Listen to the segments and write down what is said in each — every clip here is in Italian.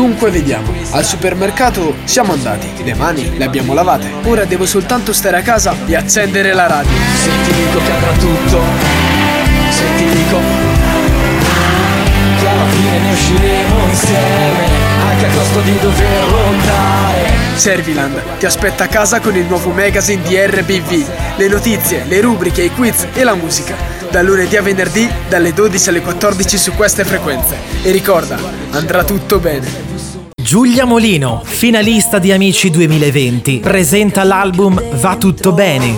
Dunque vediamo, al supermercato siamo andati, le mani le abbiamo lavate. Ora devo soltanto stare a casa e accendere la radio. Se ti dico che avrà tutto, se ti dico che alla fine ne usciremo insieme, anche a costo di dover lottare. Serviland ti aspetta a casa con il nuovo magazine di RBV, le notizie, le rubriche, i quiz e la musica. Da lunedì a venerdì, dalle 12 alle 14 su queste frequenze. E ricorda, andrà tutto bene. Giulia Molino, finalista di Amici 2020, presenta l'album Va tutto bene.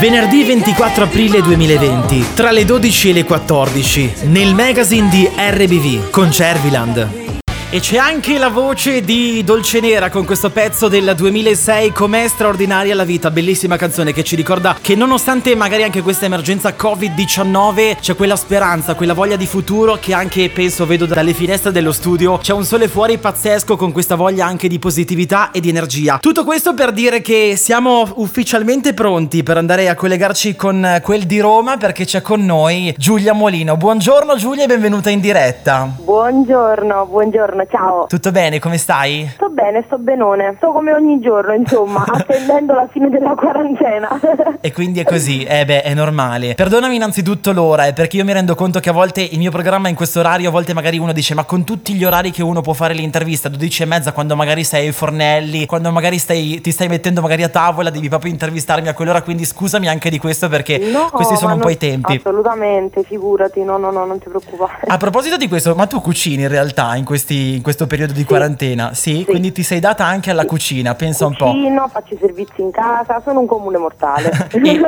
Venerdì 24 aprile 2020, tra le 12 e le 14, nel magazine di RBV con Cerviland. E c'è anche la voce di Dolce Nera con questo pezzo del 2006 Com'è straordinaria la vita, bellissima canzone che ci ricorda che nonostante magari anche questa emergenza Covid-19 c'è quella speranza, quella voglia di futuro che anche penso vedo dalle finestre dello studio, c'è un sole fuori pazzesco con questa voglia anche di positività e di energia. Tutto questo per dire che siamo ufficialmente pronti per andare a collegarci con quel di Roma perché c'è con noi Giulia Molino. Buongiorno Giulia e benvenuta in diretta. Buongiorno, buongiorno, ciao. Tutto bene, come stai? Sto bene, sto benone. Sto come ogni giorno, insomma, attendendo la fine della quarantena. E quindi è così, eh beh, è normale. Perdonami innanzitutto l'ora, eh, perché io mi rendo conto che a volte il mio programma è in questo orario, a volte magari uno dice, ma con tutti gli orari che uno può fare l'intervista, 12 e mezza, quando magari sei ai fornelli, quando magari stai, ti stai mettendo magari a tavola, devi proprio intervistarmi a quell'ora, quindi scusami anche di questo perché No, questi sono un non- po' i tempi. Assolutamente, figurati, no, no, no, non ti preoccupare. A proposito di questo, ma tu cucini in realtà in, questi- in questo periodo di quarantena? Sì? Quindi ti sei data anche alla cucina, pensa un po'. Cucino, faccio i servizi in casa, sono un comune mortale. E,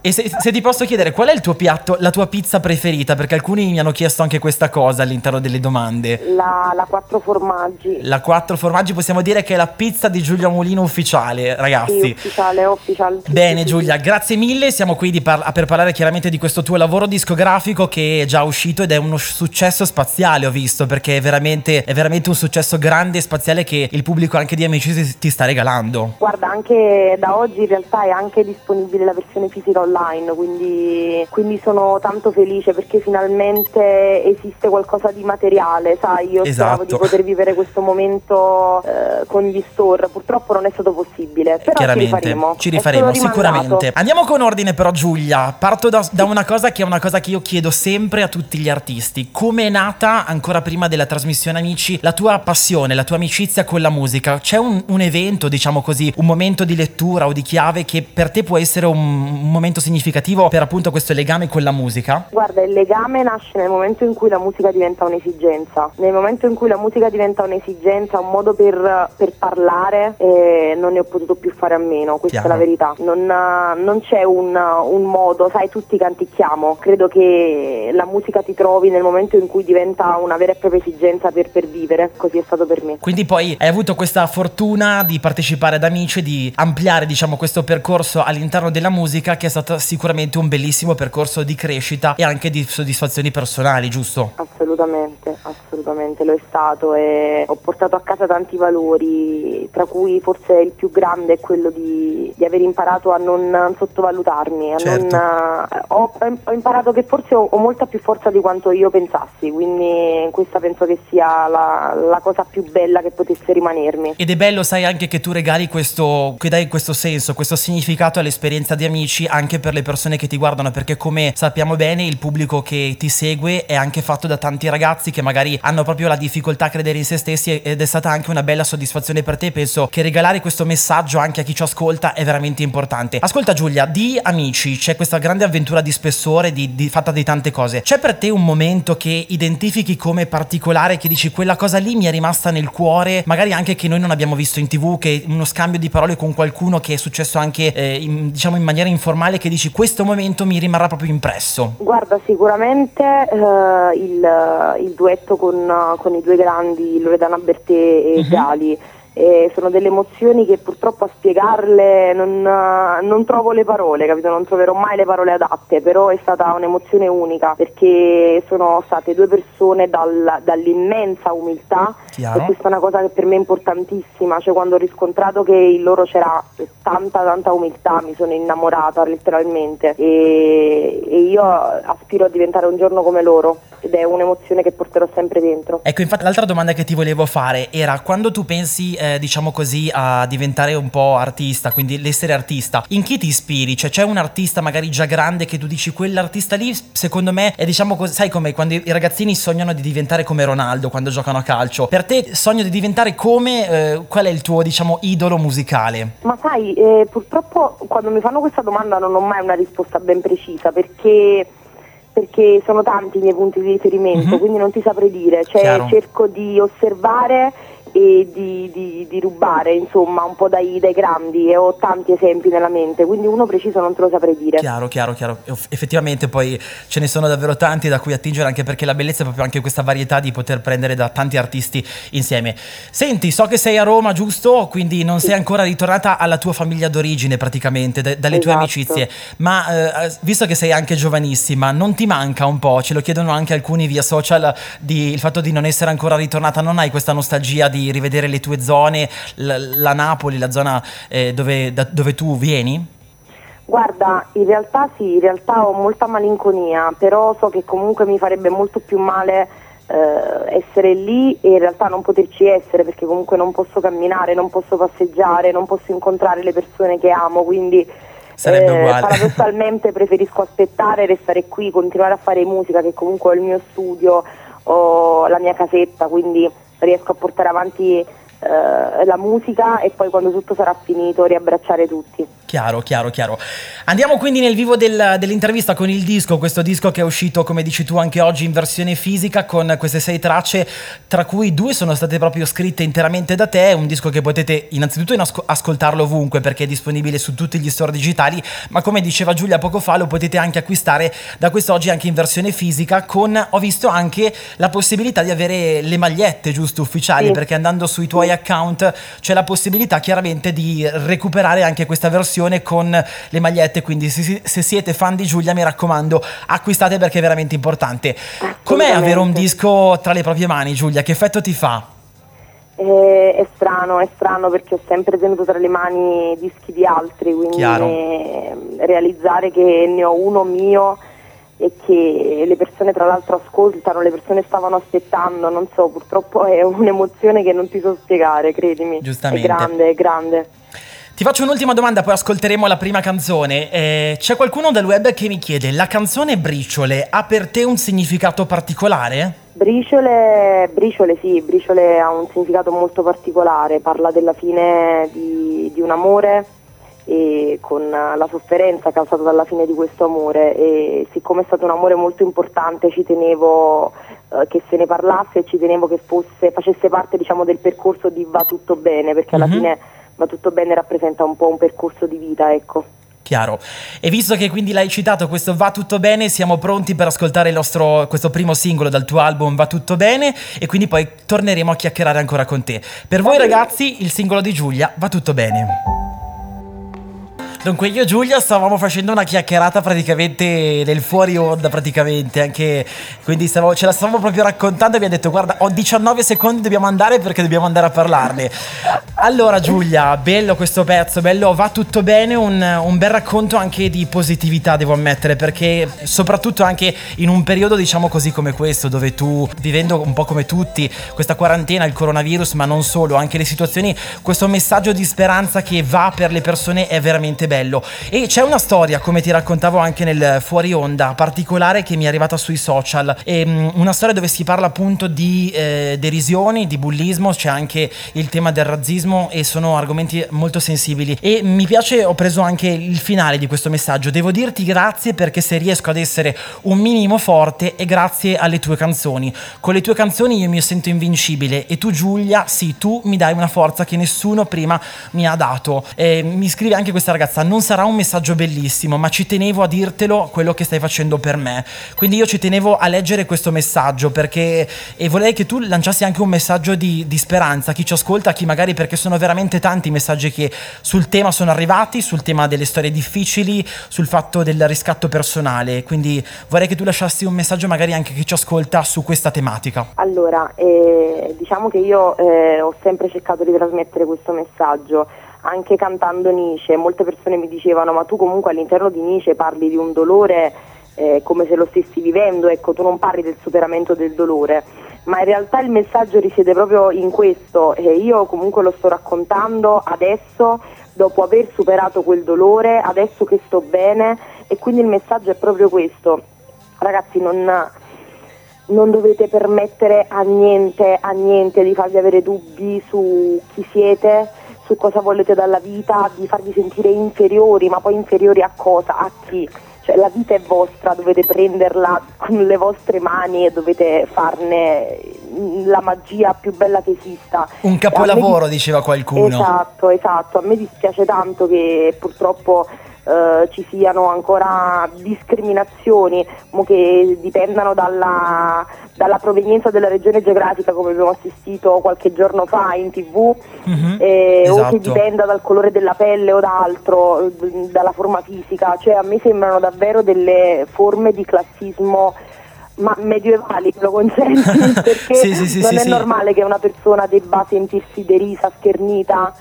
e se, se ti posso chiedere, qual è il tuo piatto, la tua pizza preferita? Perché alcuni mi hanno chiesto anche questa cosa all'interno delle domande. la, la quattro formaggi. La quattro formaggi possiamo dire che è la pizza di Giulia Molino ufficiale, Sì, ragazzi. ufficiale, ufficiale. Sì, Bene sì, sì, Giulia, grazie mille, siamo qui par- per parlare chiaramente di questo tuo lavoro discografico che è già uscito ed è uno successo spaziale ho visto perché è veramente, è veramente un successo grande e spaziale che il pubblico anche di Amici ti- sta regalando. Guarda, anche da oggi in realtà è anche disponibile la versione fisica online, quindi, quindi sono tanto felice perché finalmente esiste qualcosa di materiale, sai, io speravo Esatto. di poter vivere questo momento eh, con gli store, purtroppo non è stato possibile, però ci Chiaramente, rifaremo. ci rifaremo solo rimandato. sicuramente. Andiamo con ordine però Giulia, parto da, da una cosa che è una cosa che io chiedo sempre a tutti gli artisti. Come è nata, ancora prima della trasmissione Amici, la tua passione, la tua amicizia con la musica? C'è un, un evento, diciamo così, un momento di lettura o di chiave che per te può essere un, un momento significativo per appunto questo legame con la musica? Guarda, il legame nasce nel momento in cui la musica diventa un'esigenza, nel momento in cui la musica diventa un'esigenza, un modo per, per parlare, eh, non ne ho potuto più fare a meno, questa Chiaro. è la verità. Non, non c'è un, un modo, sai, tutti canticchiamo, credo che la musica ti trovi nel momento in cui diventa una vera e propria esigenza per, per vivere, così è stato per me. Quindi poi hai avuto questa fortuna di partecipare ad Amici, di ampliare diciamo questo percorso all'interno della musica che è stato sicuramente un bellissimo percorso di crescita e anche di soddisfazioni personali, giusto? Assolutamente, assolutamente lo è stato e ho portato a casa tanti valori, tra cui forse il più grande è quello di, di aver imparato a non sottovalutarmi, a Certo. non, eh, ho, ho imparato che forse ho, ho molta più forza di quanto io pensassi, quindi questa penso che sia la, la cosa più bella che potesse rimanermi. Ed è bello, sai, anche che tu regali questo, che dai questo senso, questo significato all'esperienza di amici anche per le persone che ti guardano, perché come sappiamo bene il pubblico che ti segue è anche fatto da tanti ragazzi che magari hanno proprio la difficoltà a credere in se stessi ed è stata anche una bella soddisfazione per te. Penso che regalare questo messaggio anche a chi ci ascolta è veramente importante. Ascolta Giulia, di amici c'è questa grande avventura di spessore, di, di- fatta di tante cose. C'è per te un momento che identifichi come particolare, che dici quella cosa lì mi è rimasta nel cuore, magari anche che noi non abbiamo visto in tv, che uno scambio di parole con qualcuno che è successo anche eh, in, diciamo in maniera informale, che dici questo momento mi rimarrà proprio impresso. Guarda, sicuramente eh, il, il duetto con, con i due grandi, Loredana Bertè e Mhm. Gali, eh, sono delle emozioni che purtroppo a spiegarle non, eh, non trovo le parole, capito? Non troverò mai le parole adatte, però è stata un'emozione unica perché sono state due persone dal- dall'immensa umiltà Chiaro. e questa è una cosa che per me è importantissima, cioè quando ho riscontrato che in loro c'era tanta tanta umiltà mi sono innamorata letteralmente e, e io aspiro a diventare un giorno come loro ed è un'emozione che porterò sempre dentro. Ecco, infatti l'altra domanda che ti volevo fare era quando tu pensi, eh, diciamo così, a diventare un po' artista, quindi l'essere artista, in chi ti ispiri? Cioè c'è un artista magari già grande che tu dici quell'artista lì, secondo me è diciamo così, sai come quando i ragazzini sognano di diventare come Ronaldo quando giocano a calcio. Per te sogno di diventare come, eh, qual è il tuo, diciamo, idolo musicale? Ma sai, eh, purtroppo quando mi fanno questa domanda non ho mai una risposta ben precisa perché perché sono tanti i miei punti di riferimento, Mhm. quindi non ti saprei dire, cioè Chiaro. cerco di osservare e di, di- di rubare insomma un po' dai, dai grandi e ho tanti esempi nella mente, quindi uno preciso non te lo saprei dire. Chiaro, chiaro, chiaro. Eff- Effettivamente poi ce ne sono davvero tanti da cui attingere anche perché la bellezza è proprio anche questa varietà di poter prendere da tanti artisti insieme. Senti, so che sei a Roma, giusto? Quindi non sei ancora ritornata alla tua famiglia d'origine praticamente, da- dalle tue Esatto. amicizie, ma eh, visto che sei anche giovanissima, non ti manca un po'? Ce lo chiedono anche alcuni via social di- il fatto di non essere ancora ritornata, non hai questa nostalgia di rivedere le tue zone, la, la Napoli, la zona eh, dove, da- dove tu vieni? Guarda, in realtà sì, in realtà ho molta malinconia, però so che comunque mi farebbe molto più male eh, essere lì e in realtà non poterci essere perché comunque non posso camminare, non posso passeggiare, non posso incontrare le persone che amo, quindi Sarebbe uguale. paradossalmente preferisco aspettare, restare qui, continuare a fare musica che comunque ho il mio studio, ho la mia casetta, quindi riesco a portare avanti eh, la musica e poi quando tutto sarà finito riabbracciare tutti. Chiaro, chiaro, chiaro. Andiamo quindi nel vivo del- dell'intervista con il disco, questo disco che è uscito, come dici tu, anche oggi in versione fisica con queste sei tracce, tra cui due sono state proprio scritte interamente da te, un disco che potete innanzitutto in asco- ascoltarlo ovunque perché è disponibile su tutti gli store digitali, ma come diceva Giulia poco fa lo potete anche acquistare da quest'oggi anche in versione fisica con, ho visto anche la possibilità di avere le magliette, giusto, ufficiali, Sì. perché andando sui tuoi account c'è la possibilità chiaramente di recuperare anche questa versione con le magliette, quindi se, se siete fan di Giulia mi raccomando acquistate perché è veramente importante. Com'è avere un disco tra le proprie mani Giulia? Che effetto ti fa? Eh, è strano, è strano perché ho sempre tenuto tra le mani dischi di altri, quindi eh, realizzare che ne ho uno mio e che le persone tra l'altro ascoltano, le persone stavano aspettando, non so, purtroppo è un'emozione che non ti so spiegare, credimi. Giustamente. È grande, è grande. Ti faccio un'ultima domanda, poi ascolteremo la prima canzone. Eh, c'è qualcuno del web che mi chiede, la canzone Briciole ha per te un significato particolare? Briciole, briciole sì, briciole ha un significato molto particolare, parla della fine di, di un amore e con la sofferenza causata dalla fine di questo amore e siccome è stato un amore molto importante ci tenevo eh, che se ne parlasse e ci tenevo che fosse, facesse parte diciamo, del percorso di va tutto bene perché alla Mhm. fine va tutto bene rappresenta un po' un percorso di vita ecco. Chiaro. E visto che quindi l'hai citato, questo va tutto bene, siamo pronti per ascoltare il nostro, questo primo singolo dal tuo album Va tutto bene e quindi poi torneremo a chiacchierare ancora con te. Per voi ragazzi, il singolo di Giulia Va tutto bene. Dunque io e Giulia stavamo facendo una chiacchierata praticamente nel fuori onda praticamente, anche quindi stavamo- ce la stavamo proprio raccontando e abbiamo detto guarda ho 19 secondi dobbiamo andare perché dobbiamo andare a parlarne. Allora Giulia, bello questo pezzo, bello, va tutto bene, un, un bel racconto anche di positività devo ammettere perché soprattutto anche in un periodo diciamo così come questo dove tu vivendo un po' come tutti questa quarantena, il coronavirus ma non solo, anche le situazioni, questo messaggio di speranza che va per le persone è veramente bello e c'è una storia come ti raccontavo anche nel fuori onda particolare che mi è arrivata sui social, Ehm, una storia dove si parla appunto di eh, derisioni, di bullismo, c'è anche il tema del razzismo e sono argomenti molto sensibili. E mi piace, ho preso anche il finale di questo messaggio, devo dirti grazie perché se riesco ad essere un minimo forte è grazie alle tue canzoni, con le tue canzoni io mi sento invincibile e tu Giulia, sì, tu mi dai una forza che nessuno prima mi ha dato. E mi scrive anche questa ragazza, basta, non sarà un messaggio bellissimo, ma ci tenevo a dirtelo quello che stai facendo per me. Quindi io ci tenevo a leggere questo messaggio perché e vorrei che tu lanciassi anche un messaggio di, di speranza a chi ci ascolta, a chi magari perché sono veramente tanti i messaggi che sul tema sono arrivati, sul tema delle storie difficili, sul fatto del riscatto personale. Quindi vorrei che tu lasciassi un messaggio magari anche a chi ci ascolta su questa tematica. Allora, eh, diciamo che io eh, ho sempre cercato di trasmettere questo messaggio anche cantando Nice, molte persone mi dicevano ma tu comunque all'interno di Nice parli di un dolore eh, come se lo stessi vivendo, ecco tu non parli del superamento del dolore, ma in realtà il messaggio risiede proprio in questo e io comunque lo sto raccontando adesso dopo aver superato quel dolore, adesso che sto bene e quindi il messaggio è proprio questo, ragazzi non, non dovete permettere a niente, a niente di farvi avere dubbi su chi siete, su cosa volete dalla vita, di farvi sentire inferiori, ma poi inferiori a cosa? A chi? Cioè la vita è vostra, dovete prenderla con le vostre mani e dovete farne la magia più bella che esista. Un capolavoro, dis- diceva qualcuno. Esatto, esatto. A me dispiace tanto che purtroppo eh, ci siano ancora discriminazioni che dipendano dalla, dalla, provenienza della regione geografica come abbiamo assistito qualche giorno fa in tv mm-hmm, eh, esatto. o che esatto. dipenda dal colore della pelle o da altro, dalla forma fisica, cioè a me sembrano davvero delle forme di classismo ma medievali, me lo consenti, perché sì, sì, sì, non è normale che una persona debba sentirsi derisa, schernita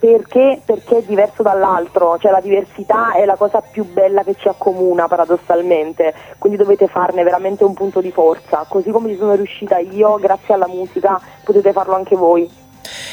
perché? Perché è diverso dall'altro, cioè la diversità è la cosa più bella che ci accomuna paradossalmente, quindi dovete farne veramente un punto di forza, così come ci sono riuscita io, grazie alla musica, potete farlo anche voi.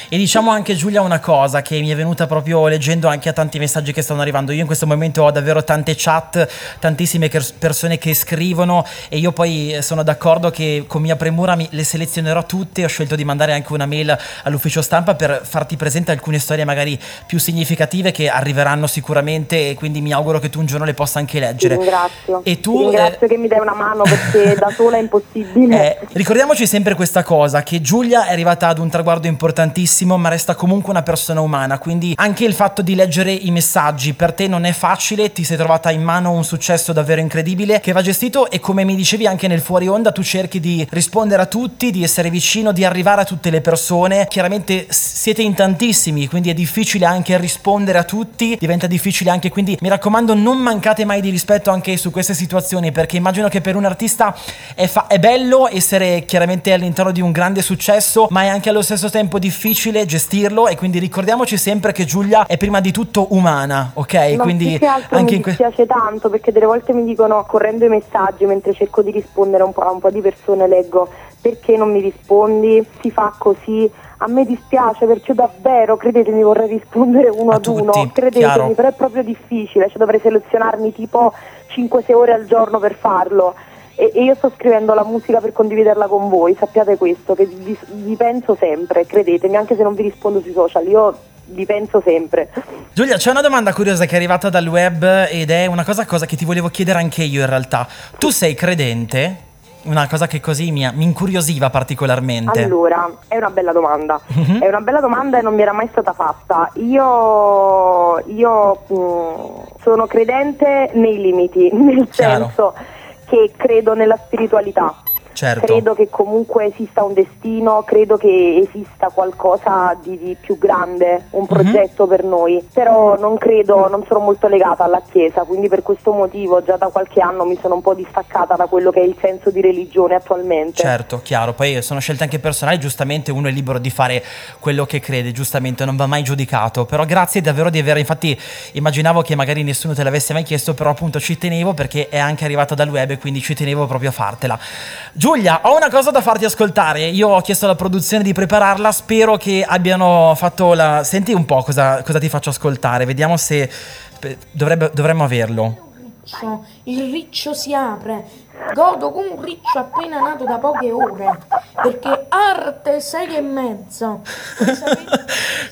E diciamo anche Giulia una cosa che mi è venuta proprio leggendo anche a tanti messaggi che stanno arrivando. Io in questo momento ho davvero tante chat, tantissime persone che scrivono e io poi eh, sono d'accordo che con mia premura le selezionerò tutte. Ho scelto di mandare anche una mail all'ufficio stampa per farti presente alcune storie magari più significative che arriveranno sicuramente e quindi mi auguro che tu un giorno le possa anche leggere. Ti ringrazio. E tu, Ti ringrazio eh, che mi dai una mano perché da sola è impossibile. Eh, ricordiamoci sempre questa cosa, che Giulia è arrivata ad un traguardo importantissimo bravissimo, ma resta comunque una persona umana. Quindi anche il fatto di leggere i messaggi per te non è facile, ti sei trovata in mano un successo davvero incredibile che va gestito e come mi dicevi anche nel fuori onda tu cerchi di rispondere a tutti, di essere vicino, di arrivare a tutte le persone. Chiaramente siete in tantissimi, quindi è difficile anche rispondere a tutti, diventa difficile anche quindi mi raccomando non mancate mai di rispetto anche su queste situazioni perché immagino che per un artista è, fa- è bello essere chiaramente all'interno di un grande successo, ma è anche allo stesso tempo difficile difficile gestirlo e quindi ricordiamoci sempre che Giulia è prima di tutto umana, ok? Ma quindi anche mi dispiace que- tanto perché delle volte mi dicono correndo i messaggi mentre cerco di rispondere un po' a un po' di persone leggo perché non mi rispondi, si fa così. A me dispiace perché davvero, credetemi, vorrei rispondere uno a ad tutti, uno. Credetemi, chiaro. però è proprio difficile, cioè dovrei selezionarmi tipo 5-6 ore al giorno per farlo e, io sto scrivendo la musica per condividerla con voi, sappiate questo, che vi, vi penso sempre, credetemi, anche se non vi rispondo sui social, io vi penso sempre. Giulia, c'è una domanda curiosa che è arrivata dal web ed è una cosa, cosa che ti volevo chiedere anche io in realtà. Tu sei credente? Una cosa che così mi, mi, incuriosiva particolarmente. Allora, è una bella domanda. Mm-hmm. È una bella domanda e non mi era mai stata fatta. Io, io mm, sono credente nei limiti, nel Chiaro. senso che credo nella spiritualità. Certo. Credo che comunque esista un destino, credo che esista qualcosa di, di più grande, un mhm. progetto mm-hmm. per noi, però non credo, non sono molto legata alla Chiesa, quindi per questo motivo già da qualche anno mi sono un po' distaccata da quello che è il senso di religione attualmente. Certo, chiaro, poi sono scelte anche personali, giustamente uno è libero di fare quello che crede, giustamente non va mai giudicato, però grazie davvero di aver, infatti immaginavo che magari nessuno te l'avesse mai chiesto, però appunto ci tenevo perché è anche arrivata dal web e quindi ci tenevo proprio a fartela. Giulia, ho una cosa da farti ascoltare. Io ho chiesto alla produzione di prepararla. Spero che abbiano fatto la. Senti un po' cosa, cosa ti faccio ascoltare. Vediamo se. Dovrebbe, dovremmo averlo il riccio si apre. Godo con un riccio appena nato da poche ore, perché arte sei e mezzo.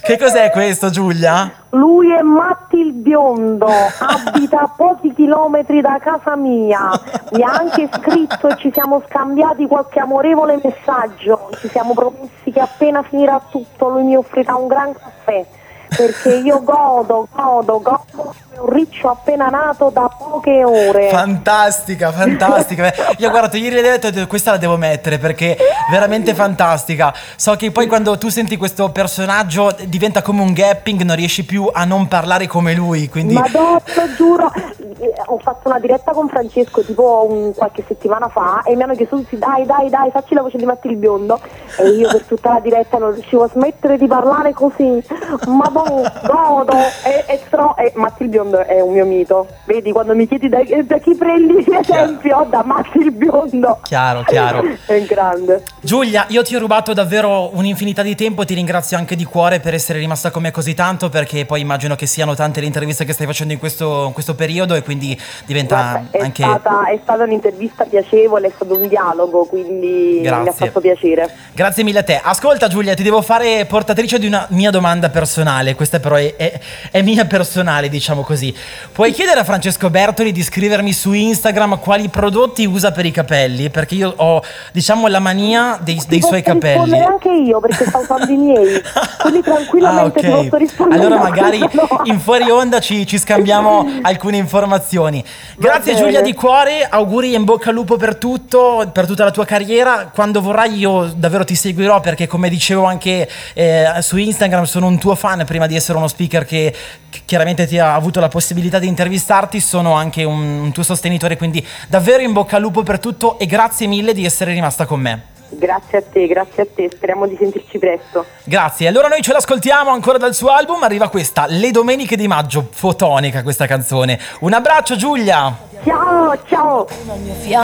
che cos'è questo, Giulia? Lui è Matti il biondo, abita a pochi chilometri da casa mia. Mi ha anche scritto e ci siamo scambiati qualche amorevole messaggio. Ci siamo promessi che appena finirà tutto lui mi offrirà un gran caffè perché io godo, godo, godo un riccio appena nato da poche ore. Fantastica, fantastica. Io guarda, ieri ho detto, questa la devo mettere perché è veramente fantastica. So che poi quando tu senti questo personaggio diventa come un gapping, non riesci più a non parlare come lui, quindi Madonna, lo giuro, ho fatto una diretta con Francesco tipo un- qualche settimana fa e mi hanno chiesto tutti dai dai dai facci la voce di Matti il biondo. E io per tutta la diretta non riuscivo a smettere di parlare così. Madonna, godo. E, e, stro- e Matti il biondo è un mio mito. Vedi quando mi chiedi da, da chi prendi esempio da Matti il biondo. Chiaro, chiaro. è grande. Giulia, io ti ho rubato davvero un'infinità di tempo, ti ringrazio anche di cuore per essere rimasta con me così tanto perché poi immagino che siano tante le interviste che stai facendo in questo, in questo periodo e quindi diventa Guarda, è, anche... stata, è stata un'intervista piacevole è stato un dialogo quindi mi ha Grazie. fatto piacere Grazie mille a te. Ascolta Giulia, ti devo fare portatrice di una mia domanda personale, questa però è, è- è mia personale, diciamo così. Puoi chiedere a Francesco Bertoli di scrivermi su Instagram quali prodotti usa per i capelli? Perché io ho, diciamo, la mania dei, dei suoi capelli. rispondere anche io perché sto usando i miei quindi tranquillamente Ah, ok. posso rispondere Allora magari in fuori onda ci, ci scambiamo alcune informazioni. Grazie bene. Giulia di cuore, auguri in bocca al lupo per tutto, per tutta la tua carriera. Quando vorrai io davvero ti seguirò perché come dicevo anche eh, su Instagram sono un tuo fan prima di essere uno speaker che, che chiaramente ti ha avuto la possibilità di intervistarti, sono anche un, un tuo sostenitore, quindi davvero in bocca al lupo per tutto e grazie mille di essere rimasta con me. Grazie a te grazie a te speriamo di sentirci presto Grazie, allora noi ce l'ascoltiamo ancora dal suo album, arriva questa, Le Domeniche di Maggio, fotonica questa canzone. Un abbraccio Giulia! ciao ciao